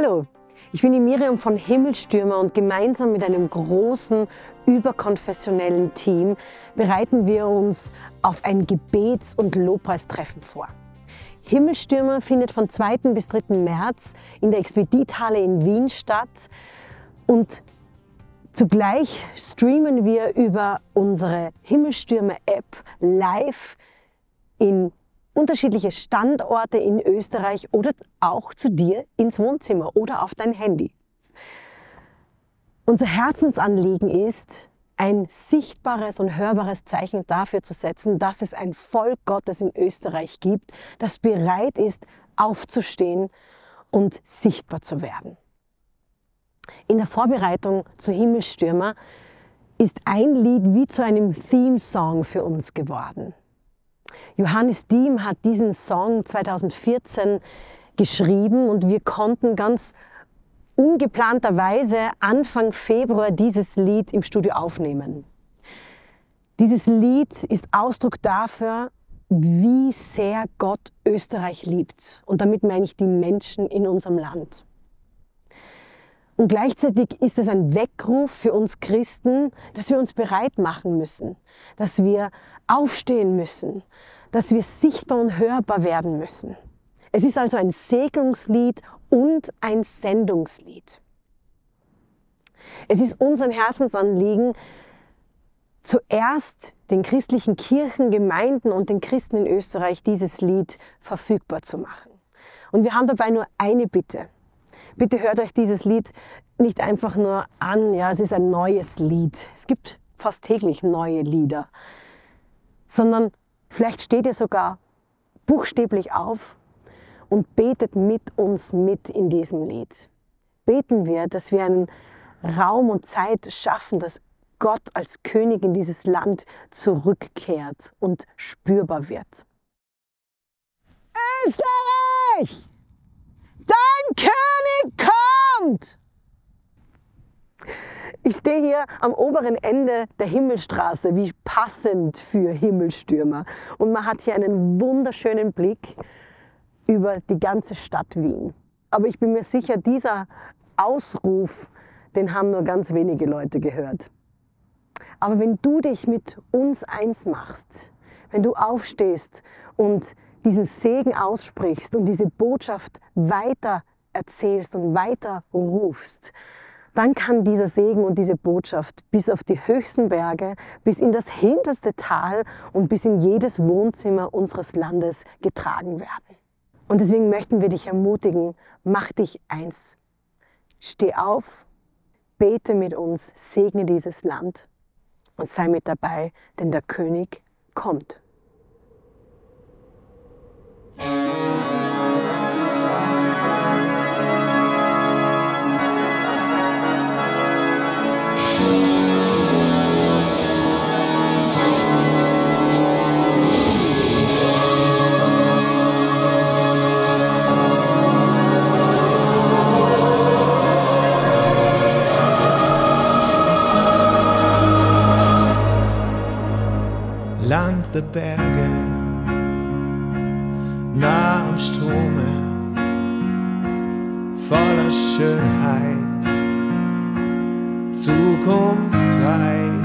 Hallo, ich bin die Miriam von Himmelstürmer und gemeinsam mit einem großen überkonfessionellen Team bereiten wir uns auf ein Gebets- und Lobpreistreffen vor. Himmelstürmer findet von 2. bis 3. März in der Expedithalle in Wien statt und zugleich streamen wir über unsere Himmelstürmer-App live in unterschiedliche Standorte in Österreich oder auch zu dir ins Wohnzimmer oder auf dein Handy. Unser Herzensanliegen ist, ein sichtbares und hörbares Zeichen dafür zu setzen, dass es ein Volk Gottes in Österreich gibt, das bereit ist, aufzustehen und sichtbar zu werden. In der Vorbereitung zu Himmelstürmer ist ein Lied wie zu einem Theme-Song für uns geworden. Johannes Diem hat diesen Song 2014 geschrieben und wir konnten ganz ungeplanterweise Anfang Februar dieses Lied im Studio aufnehmen. Dieses Lied ist Ausdruck dafür, wie sehr Gott Österreich liebt. Und damit meine ich die Menschen in unserem Land. Und gleichzeitig ist es ein Weckruf für uns Christen, dass wir uns bereit machen müssen, dass wir aufstehen müssen, dass wir sichtbar und hörbar werden müssen. Es ist also ein Segnungslied und ein Sendungslied. Es ist unser Herzensanliegen, zuerst den christlichen Kirchen, Gemeinden und den Christen in Österreich dieses Lied verfügbar zu machen. Und wir haben dabei nur eine Bitte. Bitte hört euch dieses Lied nicht einfach nur an, ja, es ist ein neues Lied. Es gibt fast täglich neue Lieder, sondern vielleicht steht ihr sogar buchstäblich auf und betet mit uns mit in diesem Lied. Beten wir, dass wir einen Raum und Zeit schaffen, dass Gott als König in dieses Land zurückkehrt und spürbar wird. Österreich! Dein König kommt! Ich stehe hier am oberen Ende der Himmelstraße, wie passend für Himmelstürmer. Und man hat hier einen wunderschönen Blick über die ganze Stadt Wien. Aber ich bin mir sicher, dieser Ausruf, den haben nur ganz wenige Leute gehört. Aber wenn du dich mit uns eins machst, wenn du aufstehst und diesen Segen aussprichst und diese Botschaft weiter erzählst und weiter rufst, dann kann dieser Segen und diese Botschaft bis auf die höchsten Berge, bis in das hinterste Tal und bis in jedes Wohnzimmer unseres Landes getragen werden. Und deswegen möchten wir dich ermutigen, mach dich eins. Steh auf, bete mit uns, segne dieses Land und sei mit dabei, denn der König kommt. Der Berge, nah am Strome, voller Schönheit, zukunftsreich.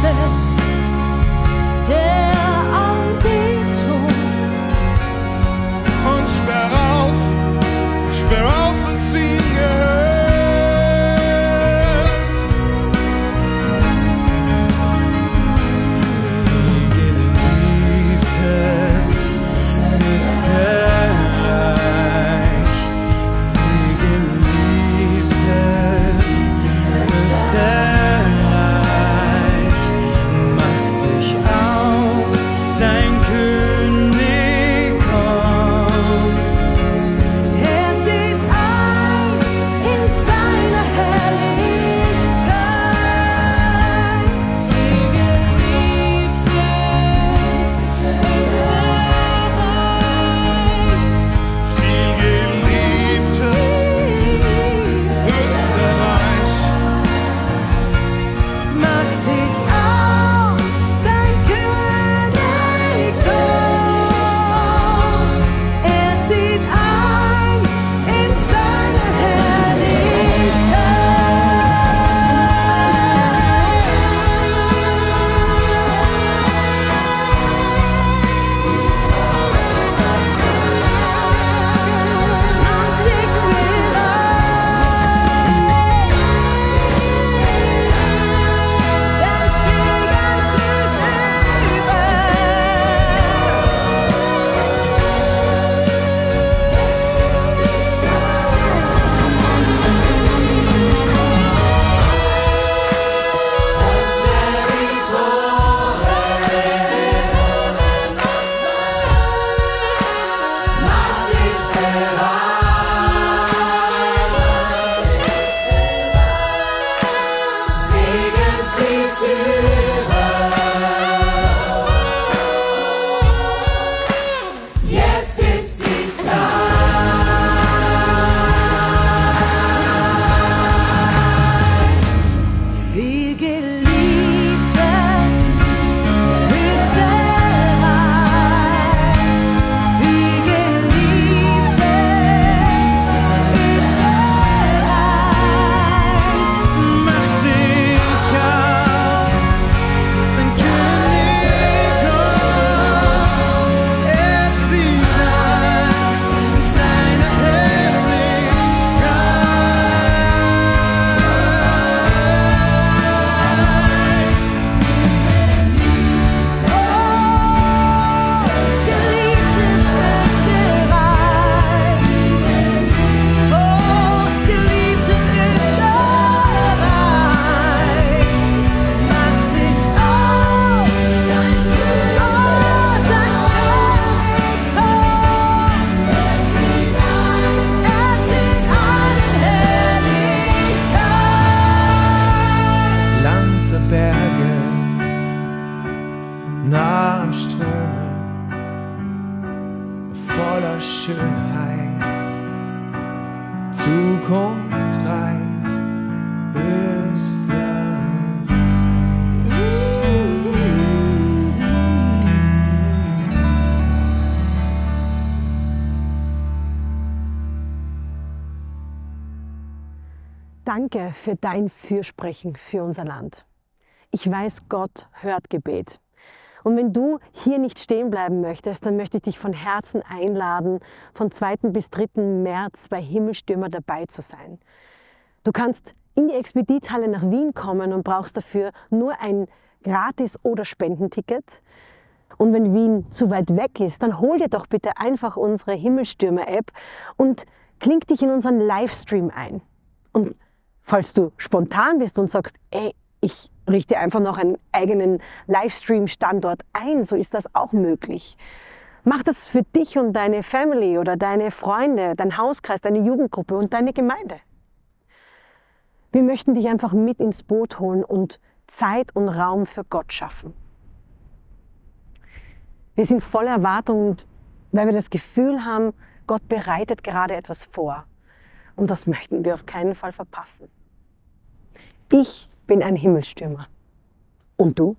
said voller Schönheit, zukunftsreich Österreich. Danke für dein Fürsprechen für unser Land. Ich weiß, Gott hört Gebet. Und wenn du hier nicht stehen bleiben möchtest, dann möchte ich dich von Herzen einladen, von 2. bis 3. März bei Himmelstürmer dabei zu sein. Du kannst in die Expedithalle nach Wien kommen und brauchst dafür nur ein Gratis- oder Spendenticket. Und wenn Wien zu weit weg ist, dann hol dir doch bitte einfach unsere Himmelstürmer-App und kling dich in unseren Livestream ein. Und falls du spontan bist und sagst, ey, ich richte einfach noch einen eigenen Livestream-Standort ein, so ist das auch möglich. Mach das für dich und deine Family oder deine Freunde, dein Hauskreis, deine Jugendgruppe und deine Gemeinde. Wir möchten dich einfach mit ins Boot holen und Zeit und Raum für Gott schaffen. Wir sind voller Erwartung, weil wir das Gefühl haben, Gott bereitet gerade etwas vor. Und das möchten wir auf keinen Fall verpassen. Ich bin ein Himmelstürmer. Und du?